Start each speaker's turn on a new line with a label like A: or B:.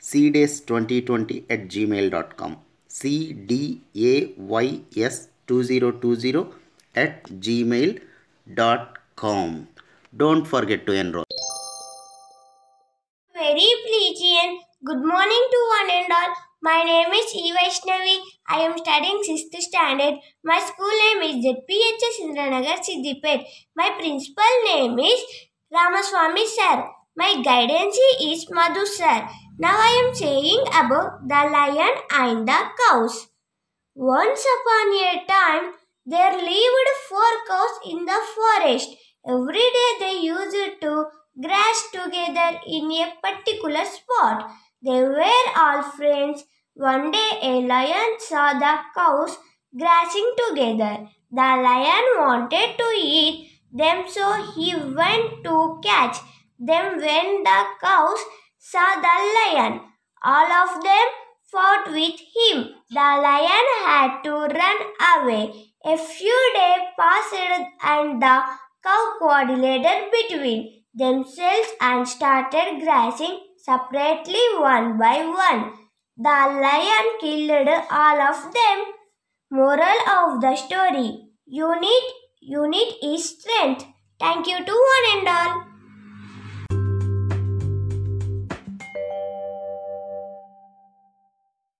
A: cdays2020 at gmail.com cdays2020 at gmail.com don't forget to enroll
B: Very pleasant. Good morning to one and all. My name is E. Vaishnavi. I am studying 6th standard. My school name is ZPHS Indranagar Siddipet. My principal name is Ramaswamy sir. My guidance is Madhu sir. Now I am saying about the lion and the cows. Once upon a time, there lived four cows in the forest. Every day they used to grass together in a particular spot. They were all friends. One day a lion saw the cows grazing together. The lion wanted to eat them, so he went to catch them when the cows saw the lion. All of them fought with him. The lion had to run away. A few days passed and the cow coordinated between themselves and started grazing separately one by one. The lion killed all of them. Moral of the story Unit, unit is strength. Thank you to one and all.